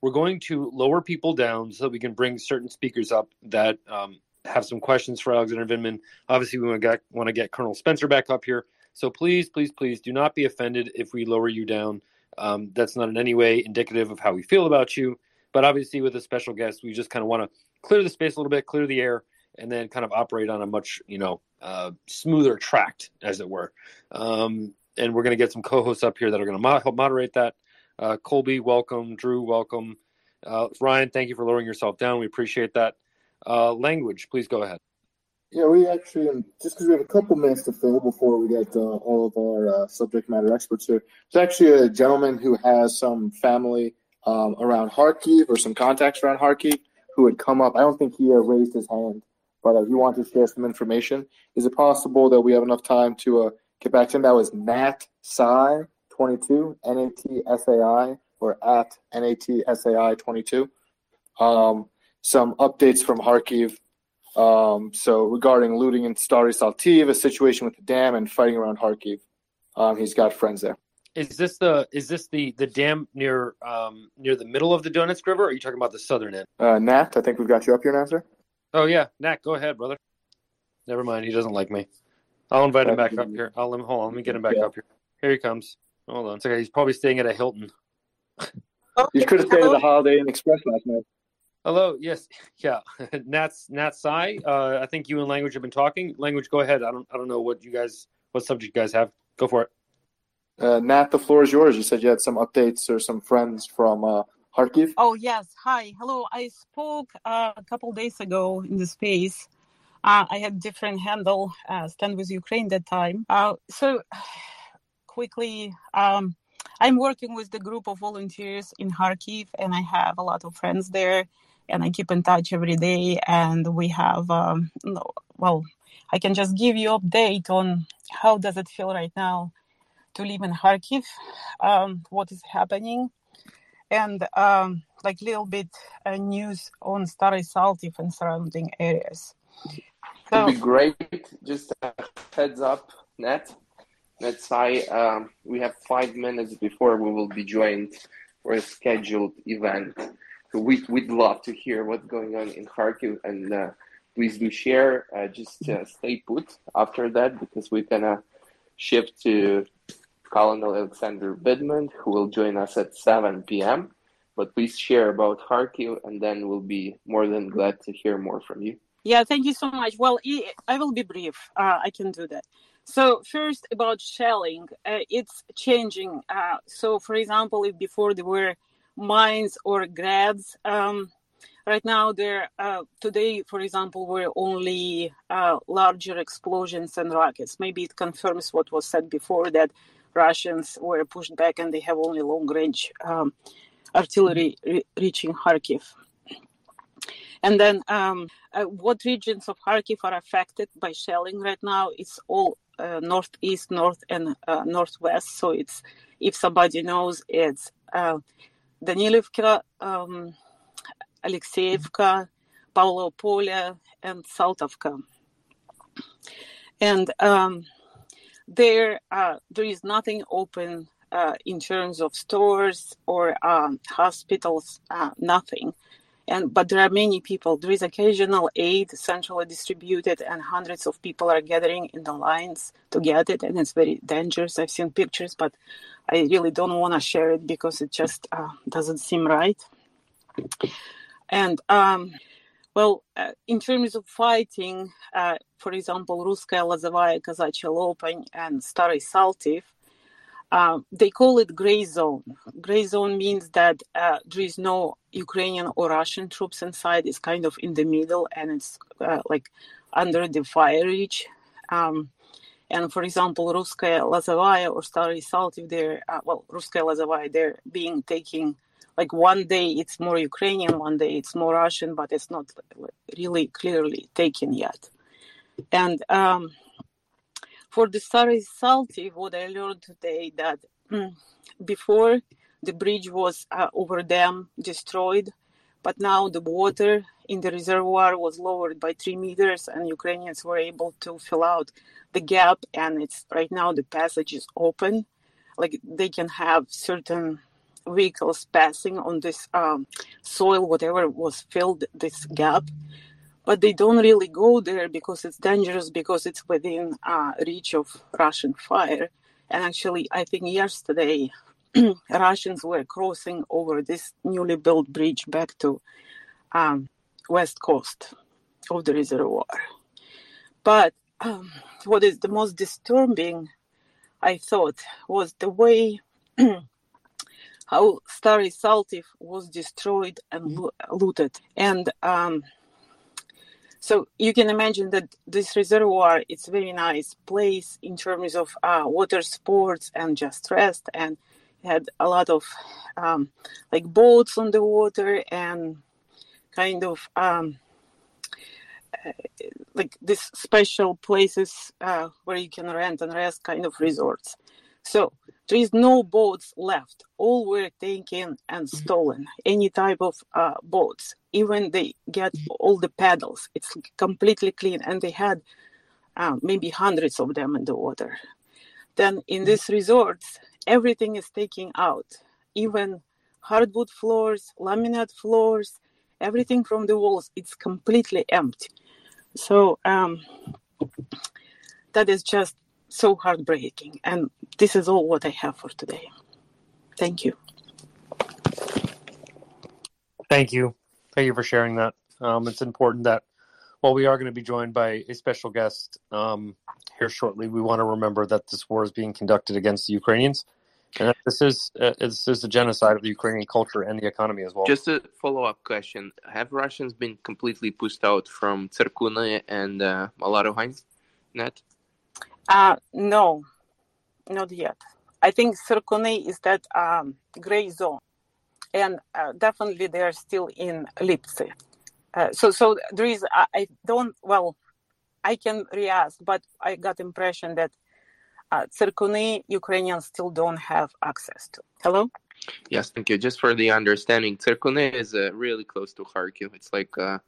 We're going to lower people down so that we can bring certain speakers up that um, have some questions for Alexander Vindman. Obviously, we want to get, want to get Colonel Spencer back up here. So please, please, please do not be offended if we lower you down. Um, that's not in any way indicative of how we feel about you. But obviously, with a special guest, we just kind of want to clear the space a little bit, clear the air, and then kind of operate on a much, you know, uh, smoother tract, as it were. Um, and we're going to get some co-hosts up here that are going to mo- help moderate that. Uh, Colby, welcome. Drew, welcome. Uh, Ryan, thank you for lowering yourself down. We appreciate that. Uh, language, please go ahead. Yeah, we actually, um, just because we have a couple minutes to fill before we get uh, all of our uh, subject matter experts here, there's actually a gentleman who has some family um, around Kharkiv or some contacts around Kharkiv who had come up. I don't think he uh, raised his hand, but uh, he wanted to share some information. Is it possible that we have enough time to uh, get back to him? That was Nat Sai 22, N A T S A I, or at N A T S A I 22. Um, some updates from Kharkiv um, so regarding looting in Stary Saltiv, a situation with the dam, and fighting around Kharkiv, um, he's got friends there. Is this the is this the the dam near um, near the middle of the Donetsk River? Or are you talking about the southern end? Uh, Nat, I think we've got you up here now, sir. Oh yeah, Nat, go ahead, brother. Never mind, he doesn't like me. I'll invite him back up here. I'll let him hold on. Let me get him back Yeah. up here. Here he comes. Hold on. It's okay. He's probably staying at a Hilton. You could have stayed at the Holiday Inn Express last night. Hello. Yes. Yeah. Nat's Nat Sai. Uh, I think you and Language have been talking. Language, go ahead. I don't. I don't know what you guys, what subject you guys have. Go for it. Uh, Nat, the floor is yours. You said you had some updates or some friends from uh, Kharkiv. Oh yes, hi, hello. I spoke uh, a couple days ago in the space. Uh, I had different handle, uh, stand with Ukraine that time. Uh, so quickly, um, I'm working with the group of volunteers in Kharkiv, and I have a lot of friends there, and I keep in touch every day. And we have, um, well, I can just give you update on how does it feel right now to live in Kharkiv, um, what is happening and um, like little bit uh, news on Stary Saltiv and surrounding areas. It'd be great. Just a heads up, Net. Net Sai, um, we have five minutes before we will be joined for a scheduled event. So we, we'd love to hear what's going on in Kharkiv and uh, please do share. Uh, just uh, stay put after that because we're gonna shift to Colonel Alexander Vindman, who will join us at 7 p.m. But please share about Kharkiv, and then we'll be more than glad to hear more from you. Yeah, thank you so much. Well, I I will be brief. Uh, I can do that. So first about shelling, uh, it's changing. Uh, so for example, if before there were mines or grads, um, right now there uh, today, for example, were only uh, larger explosions and rockets. Maybe it confirms what was said before that Russians were pushed back and they have only long range um, artillery re- reaching Kharkiv. And then, um, uh, what regions of Kharkiv are affected by shelling right now? It's all uh, northeast, north, and uh, northwest. So it's if somebody knows, it's uh, Danilivka, um, Alexeyevka, Pavlovpole, and Saltovka. And um, there, uh, there is nothing open uh, in terms of stores or um, hospitals, uh, nothing. And but there are many people. There is occasional aid centrally distributed, and hundreds of people are gathering in the lines to get it, and it's very dangerous. I've seen pictures, but I really don't want to share it because it just uh, doesn't seem right. And um, well, uh, in terms of fighting, uh, for example, Ruskaya Lazovaya, Kazachia and Stary Saltiv, uh, they call it gray zone. Gray zone means that uh, there is no Ukrainian or Russian troops inside. It's kind of in the middle and it's uh, like under the fire reach. Um, and for example, Ruskaya Lazovaya or Stary Saltiv, they're, uh, well, Ruskaya Lazovaya, they're being taking, like one day it's more Ukrainian, one day it's more Russian, but it's not really clearly taken yet. And um, for the Stary Saltiv, what I learned today that before the bridge was uh, over them destroyed, but now the water in the reservoir was lowered by three meters, and Ukrainians were able to fill out the gap. And it's right now the passage is open, like they can have certain vehicles passing on this um, soil, whatever was filled this gap, but they don't really go there because it's dangerous because it's within uh, reach of Russian fire. And actually, I think yesterday Russians were crossing over this newly built bridge back to um, west coast of the reservoir. But um, what is the most disturbing, I thought, was the way how Stary Saltiv was destroyed and lo- looted. And um, so you can imagine that this reservoir it's a very nice place in terms of uh, water sports and just rest and had a lot of um, like boats on the water and kind of um, uh, like these special places uh, where you can rent and rest kind of resorts. So there is no boats left. All were taken and stolen. Any type of uh, boats. Even they get all the paddles. It's completely clean. And they had uh, maybe hundreds of them in the water. Then in these resorts everything is taken out. Even hardwood floors laminate floors everything from the walls it's completely empty. So um, that is just so heartbreaking and this is all what i have for today. Thank you. Thank you. Thank you for sharing that. Um, it's important that while we are going to be joined by a special guest um, here shortly, we want to remember that this war is being conducted against the Ukrainians, and this is uh, this is the genocide of the Ukrainian culture and the economy as well. Just a follow up question: Have Russians been completely pushed out from Tserkuna and uh, net? Uh, no, not yet. I think Tserkuna is that um, gray zone, and uh, definitely they are still in Lipsy. Uh, so, so there is. I, I don't. Well, I can re-ask, but I got impression that uh, Tsirkuni Ukrainians still don't have access to. Hello? Yes, thank you. Just for the understanding, Tsirkune is uh, really close to Kharkiv. It's like uh,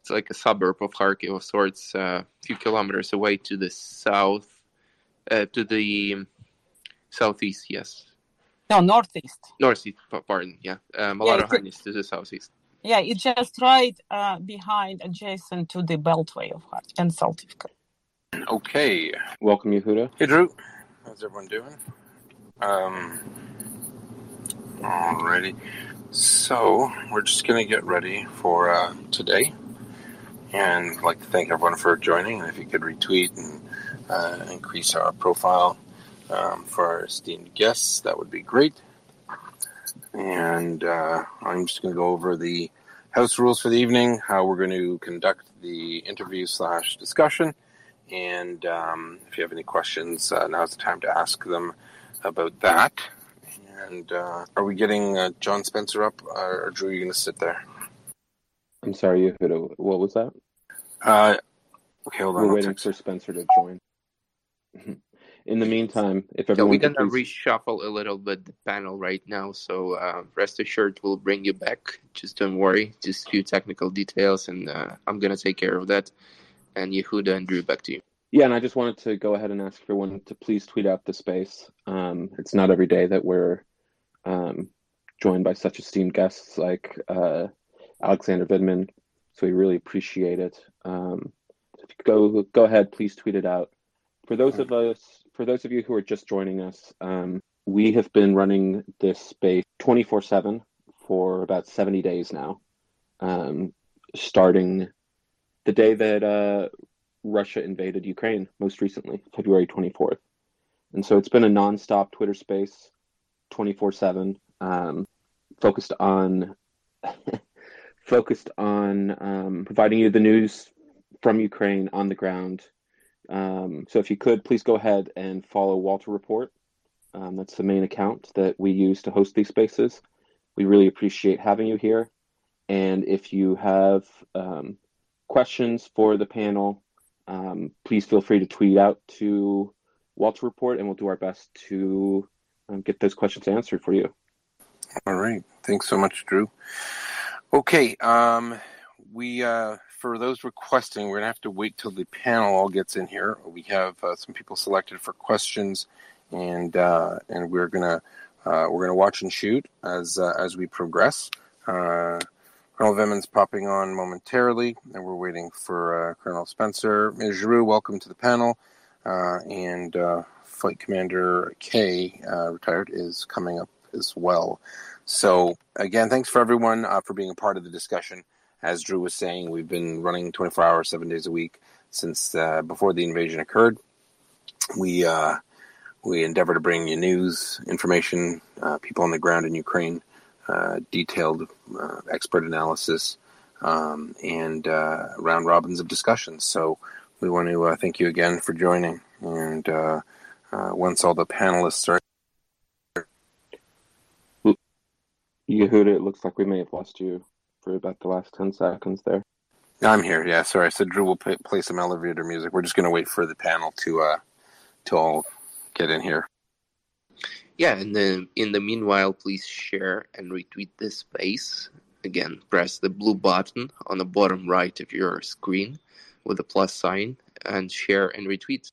it's like a suburb of Kharkiv of sorts, a few kilometers away to the south, uh, to the southeast. Yes. No, northeast. Northeast. Pardon. Yeah, um, uh, Malarohan yeah, to the southeast. Yeah, it's just right uh, behind, adjacent to the beltway of Kharkiv and Saltivka. Okay. Welcome, Yehuda. Hey, Drew. How's everyone doing? Um, alrighty. So, we're just going to get ready for uh, today. And I'd like to thank everyone for joining. And if you could retweet and uh, increase our profile um, for our esteemed guests, that would be great. And uh, I'm just going to go over the house rules for the evening, how we're going to conduct the interview slash discussion. And um, if you have any questions, uh, now's the time to ask them about that. And uh, are we getting uh, John Spencer up, or, or Drew? Are you going to sit there? I'm sorry, Yehuda. What was that? Uh, okay, hold on. We're waiting for Spencer to join. In the meantime, if So everyone we're gonna please, reshuffle a little bit the panel right now. So uh, rest assured, we'll bring you back. Just don't worry. Just a few technical details, and uh, I'm gonna take care of that. And Yehuda and Drew, back to you. yeah, and I just wanted to go ahead and ask everyone to please tweet out the space. Um, it's not every day that we're um, joined by such esteemed guests like uh, Alexander Vindman, so we really appreciate it. Um, if you go go ahead, please tweet it out. For those of us, for those of you who are just joining us, um, we have been running this space 24/7 for about 70 days now, um, starting the day that uh, Russia invaded Ukraine, most recently, February 24th. And so it's been a nonstop Twitter space, 24/7, um, focused on focused on um, providing you the news from Ukraine on the ground. Um, so if you could, please go ahead and follow Walter Report. Um, that's the main account that we use to host these spaces. We really appreciate having you here. And if you have um, questions for the panel, um, please feel free to tweet out to Walter Report, and we'll do our best to um, get those questions answered for you. All right. Thanks so much, Drew. Okay. Um, we uh, for those requesting, we're gonna have to wait till the panel all gets in here. We have uh, some people selected for questions and uh, and we're gonna uh, we're gonna watch and shoot as uh, as we progress. Uh, Colonel Vindman's popping on momentarily, and we're waiting for uh, Colonel Spencer. Ms. Giroux, welcome to the panel, uh, and Flight Commander K, retired, is coming up as well. So again, thanks for everyone for being a part of the discussion. As Drew was saying, we've been running 24 hours, seven days a week since before the invasion occurred. We we endeavor to bring you news, information, uh, people on the ground in Ukraine, uh, detailed uh, expert analysis, um, and uh, round robins of discussions. So we want to uh, thank you again for joining. And uh, once all the panelists are. Yehuda, it looks like we may have lost you for about the last 10 seconds there. I'm here. Yeah, sorry. I said Drew will play, play some elevator music. We're just going to wait for the panel to uh, to all get in here. Yeah, and then in the meanwhile, please share and retweet this space. Again, press the blue button on the bottom right of your screen with a plus sign and share and retweet.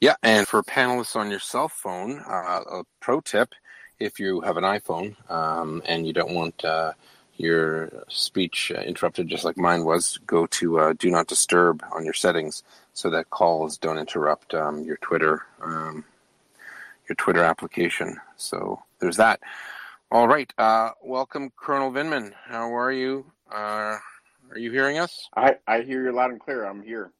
Yeah, and for panelists on your cell phone, uh, a pro tip if you have an iPhone um, and you don't want uh, your speech uh, interrupted just like mine was, go to uh, Do Not Disturb on your settings so that calls don't interrupt um, your Twitter um, your Twitter application. So there's that. All right. Uh, welcome, Colonel Vindman. How are you? Uh, are you hearing us? I, I hear you loud and clear. I'm here.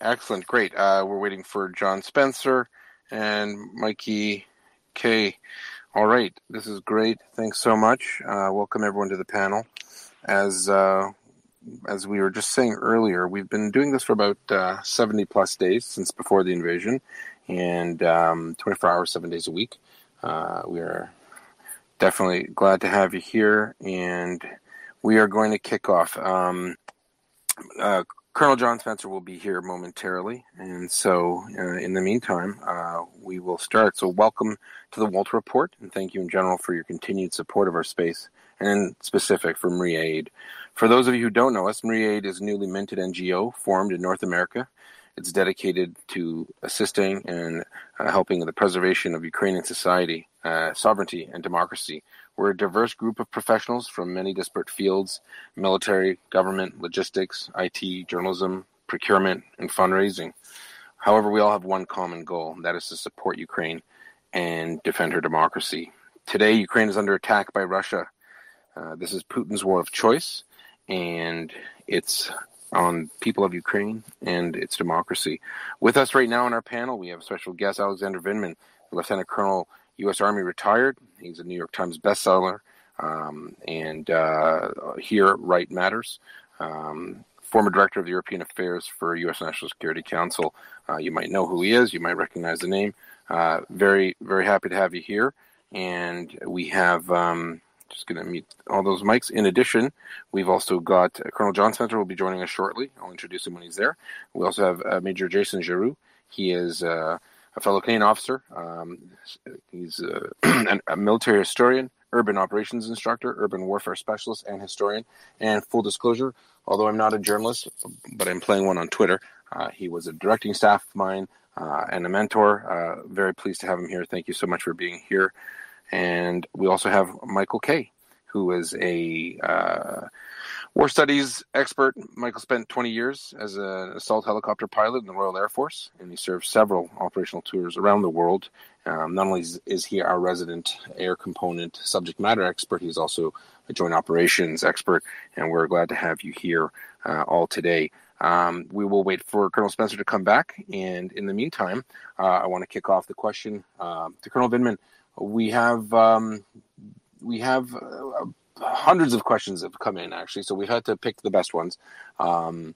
Excellent. Great. Uh, we're waiting for John Spencer and Mikey K. All right. This is great. Thanks so much. Uh, welcome everyone to the panel. As uh, as we were just saying earlier, we've been doing this for about uh, 70 plus days since before the invasion, and um, 24 hours, seven days a week. Uh, we are definitely glad to have you here, and we are going to kick off. Um, uh, Colonel John Spencer will be here momentarily, and so uh, in the meantime, uh, we will start. So, welcome to the Walter Report, and thank you in general for your continued support of our space, and in specific for Mriya Aid. For those of you who don't know us, Mriya Aid is a newly minted NGO formed in North America it's dedicated to assisting and uh, helping the preservation of Ukrainian society, uh, sovereignty, and democracy. We're a diverse group of professionals from many disparate fields military, government, logistics, IT, journalism, procurement, and fundraising. However, we all have one common goal, and that is to support Ukraine and defend her democracy. Today, Ukraine is under attack by Russia. Uh, this is Putin's war of choice, and it's on people of Ukraine and its democracy. With us right now on our panel, we have special guest Alexander Vindman, Lieutenant Colonel, U.S. Army retired. He's a New York Times bestseller, um, and uh, here Right Matters. Um, former director of European Affairs for U.S. National Security Council. Uh, you might know who he is. You might recognize the name. Uh, very, very happy to have you here. And we have um, just going to mute all those mics. In addition, we've also got uh, Colonel John Spencer will be joining us shortly. I'll introduce him when he's there. We also have uh, Major Jason Giroux. He is uh, a fellow Canadian officer. Um, he's uh, a military historian, urban operations instructor, urban warfare specialist, and historian. And full disclosure, although I'm not a journalist, but I'm playing one on Twitter, uh, he was a directing staff of mine uh, and a mentor. very pleased to have him here. Thank you so much for being here. And we also have Michael Kay, who is a uh, war studies expert. Michael spent 20 years as an assault helicopter pilot in the Royal Air Force, and he served several operational tours around the world. Um, not only is he our resident air component subject matter expert, he's also a joint operations expert, and we're glad to have you here uh, all today. Um, we will wait for Colonel Spencer to come back, and in the meantime, uh, I want to kick off the question uh, to Colonel Vindman we have um, we have uh, hundreds of questions that have come in actually, so we had to pick the best ones. Um,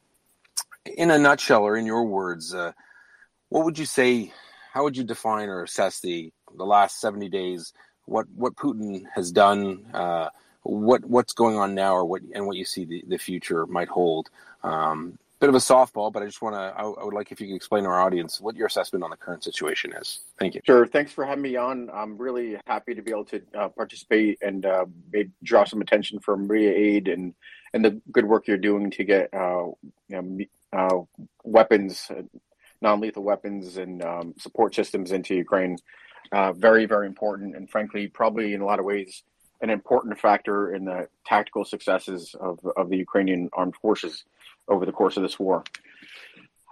in a nutshell, or in your words, uh, what would you say? How would you define or assess the the last seventy days? What what Putin has done? Uh, what what's going on now, or what and what you see the, the future might hold? Um, bit of a softball, but I just want to, I, I, would like if you could explain to our audience what your assessment on the current situation is. Thank you. Sure. Thanks for having me on. I'm really happy to be able to uh, participate and uh, draw some attention from Mriya Aid and, and the good work you're doing to get uh, you know, uh, weapons non-lethal weapons and um, support systems into Ukraine. Uh, very, very important, and frankly, probably in a lot of ways, an important factor in the tactical successes of of the Ukrainian armed forces over the course of this war.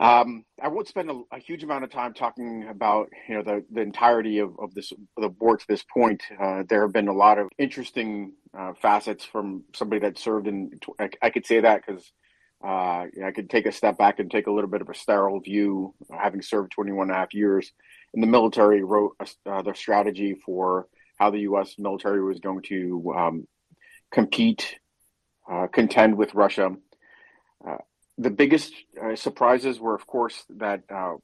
Um, I won't spend a, a, huge amount of time talking about you know the, the entirety of, of this the war to this point. Uh, there have been a lot of interesting uh, facets from somebody that served in. I, I could say that because uh, I could take a step back and take a little bit of a sterile view, having served 21 and a half years in the military. Wrote uh, the strategy for how the U.S. military was going to um, compete, uh, contend with Russia uh, the biggest uh, surprises were, of course, that uh,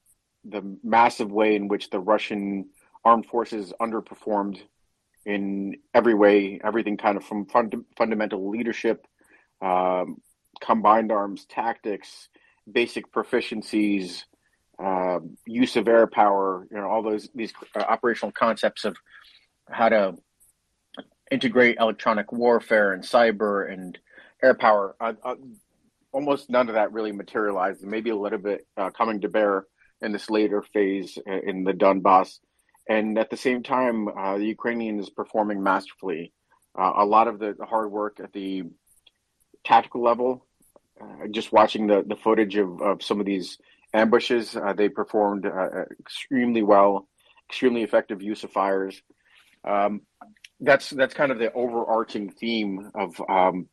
the massive way in which the Russian armed forces underperformed in every way, everything kind of from fund- fundamental leadership, um, combined arms tactics, basic proficiencies, uh, use of air power, you know, all those these uh, operational concepts of how to integrate electronic warfare and cyber and air power. Uh, uh almost none of that really materialized. Maybe a little bit uh, coming to bear in this later phase uh, in the Donbass. And at the same time, uh, the Ukrainian is performing masterfully. Uh, a lot of the, the, hard work at the tactical level, just watching the, the footage of, of some of these ambushes, they performed extremely well, extremely effective use of fires. Um, that's that's kind of the overarching theme of um,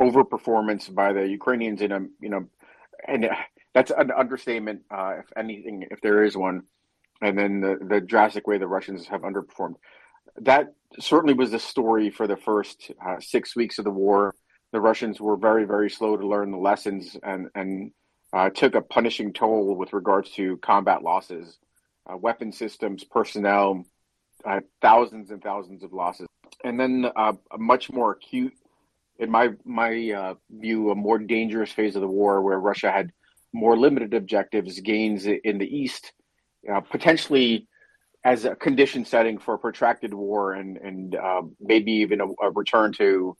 overperformance by the Ukrainians in a you know, and that's an understatement, uh, if anything, if there is one. And then the the drastic way the Russians have underperformed. That certainly was the story for the first uh, six weeks of the war. The Russians were very very slow to learn the lessons and and uh, took a punishing toll with regards to combat losses, uh, weapon systems, personnel, uh, thousands and thousands of losses. And then uh, a much more acute in my my uh, view, a more dangerous phase of the war where Russia had more limited objectives, gains in the east, uh, potentially as a condition setting for a protracted war and and uh, maybe even a, a return to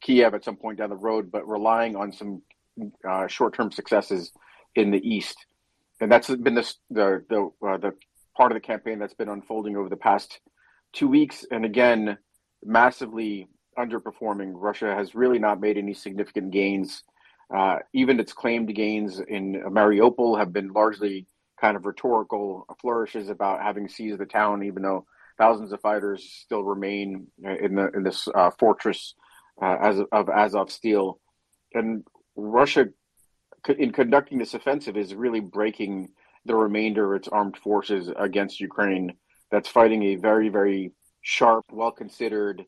Kiev at some point down the road, but relying on some short term successes in the east, and that's been the the the, the part of the campaign that's been unfolding over the past two weeks, and again massively underperforming. Russia has really not made any significant gains. Uh, even its claimed gains in Mariupol have been largely kind of rhetorical flourishes about having seized the town, even though thousands of fighters still remain in the in this uh, fortress uh, as of Azovstal. And Russia, in conducting this offensive, is really breaking the remainder of its armed forces against Ukraine. That's fighting a very very sharp, well considered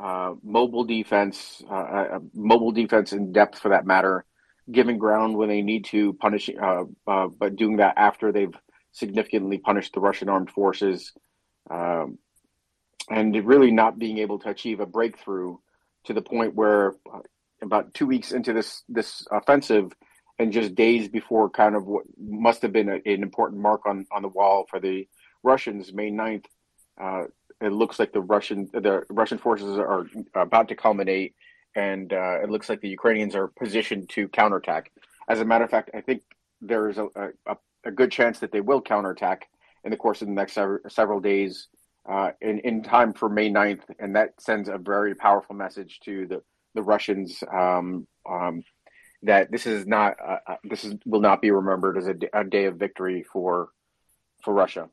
uh, mobile defense, uh, uh, mobile defense in depth for that matter, giving ground when they need to, punishing, uh, uh, but doing that after they've significantly punished the Russian armed forces, um, and really not being able to achieve a breakthrough to the point where about two weeks into this this offensive, and just days before kind of what must have been a, an important mark on on the wall for the Russians, May 9th, uh, it looks like the Russian the Russian forces are about to culminate, and uh, it looks like the Ukrainians are positioned to counterattack. As a matter of fact, I think there is a, a, a good chance that they will counterattack in the course of the next several, several days uh, in, in time for May 9th. And that sends a very powerful message to the, the Russians um, um, that this is not, uh, uh this is, will not be remembered as a, day of victory for, for Russia.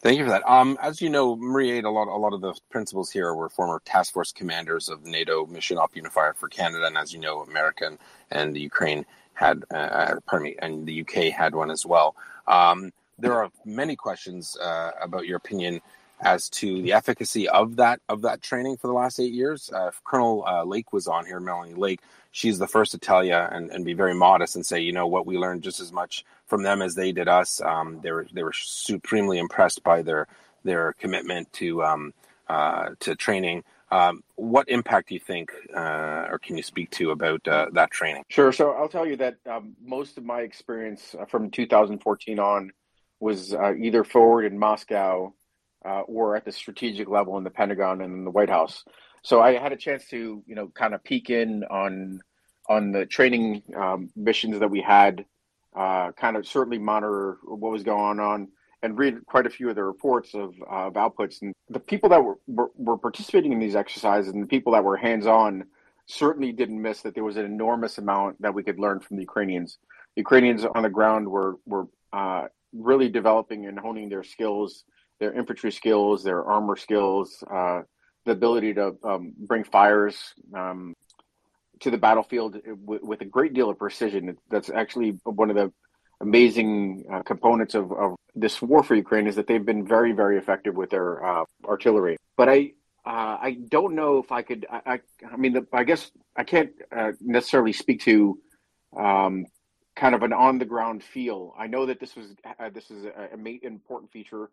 Thank you for that. Um, as you know, Marie, a lot, a lot of the principals here were former task force commanders of NATO Mission Op Unifier for Canada, and as you know, America and, and the Ukraine had, uh, uh pardon me, and the UK had one as well. Um, there are many questions uh, about your opinion as to the efficacy of that of that training for the last eight years. Uh, Colonel uh, Lake was on here, Melanie Lake. She's the first to tell you and, and be very modest and say, you know what, we learned just as much from them as they did us. Um, they were they were supremely impressed by their their commitment to um, uh, to training. Um, what impact do you think, uh, or can you speak to about uh, that training? Sure. So I'll tell you that um, most of my experience uh, from 2014 on was either forward in Moscow uh, or at the strategic level in the Pentagon and in the White House. So I had a chance to, you know, kind of peek in on on the training um, missions that we had uh, kind of certainly monitor what was going on and read quite a few of the reports of, uh, of outputs. And the people that were, were, were participating in these exercises and the people that were hands on certainly didn't miss that there was an enormous amount that we could learn from the Ukrainians. The Ukrainians on the ground were were uh, really developing and honing their skills, their infantry skills, their armor skills, uh, the ability to um, bring fires um, to the battlefield with, a great deal of precision. That's actually one of the amazing uh, components of, of this war for Ukraine is that they've been very, very effective with their uh, artillery. But I, uh, I don't know if I could. I, I, I mean, the, I guess I can't uh, necessarily speak to um, kind of an on the ground feel. I know that this was uh, this is a, a important feature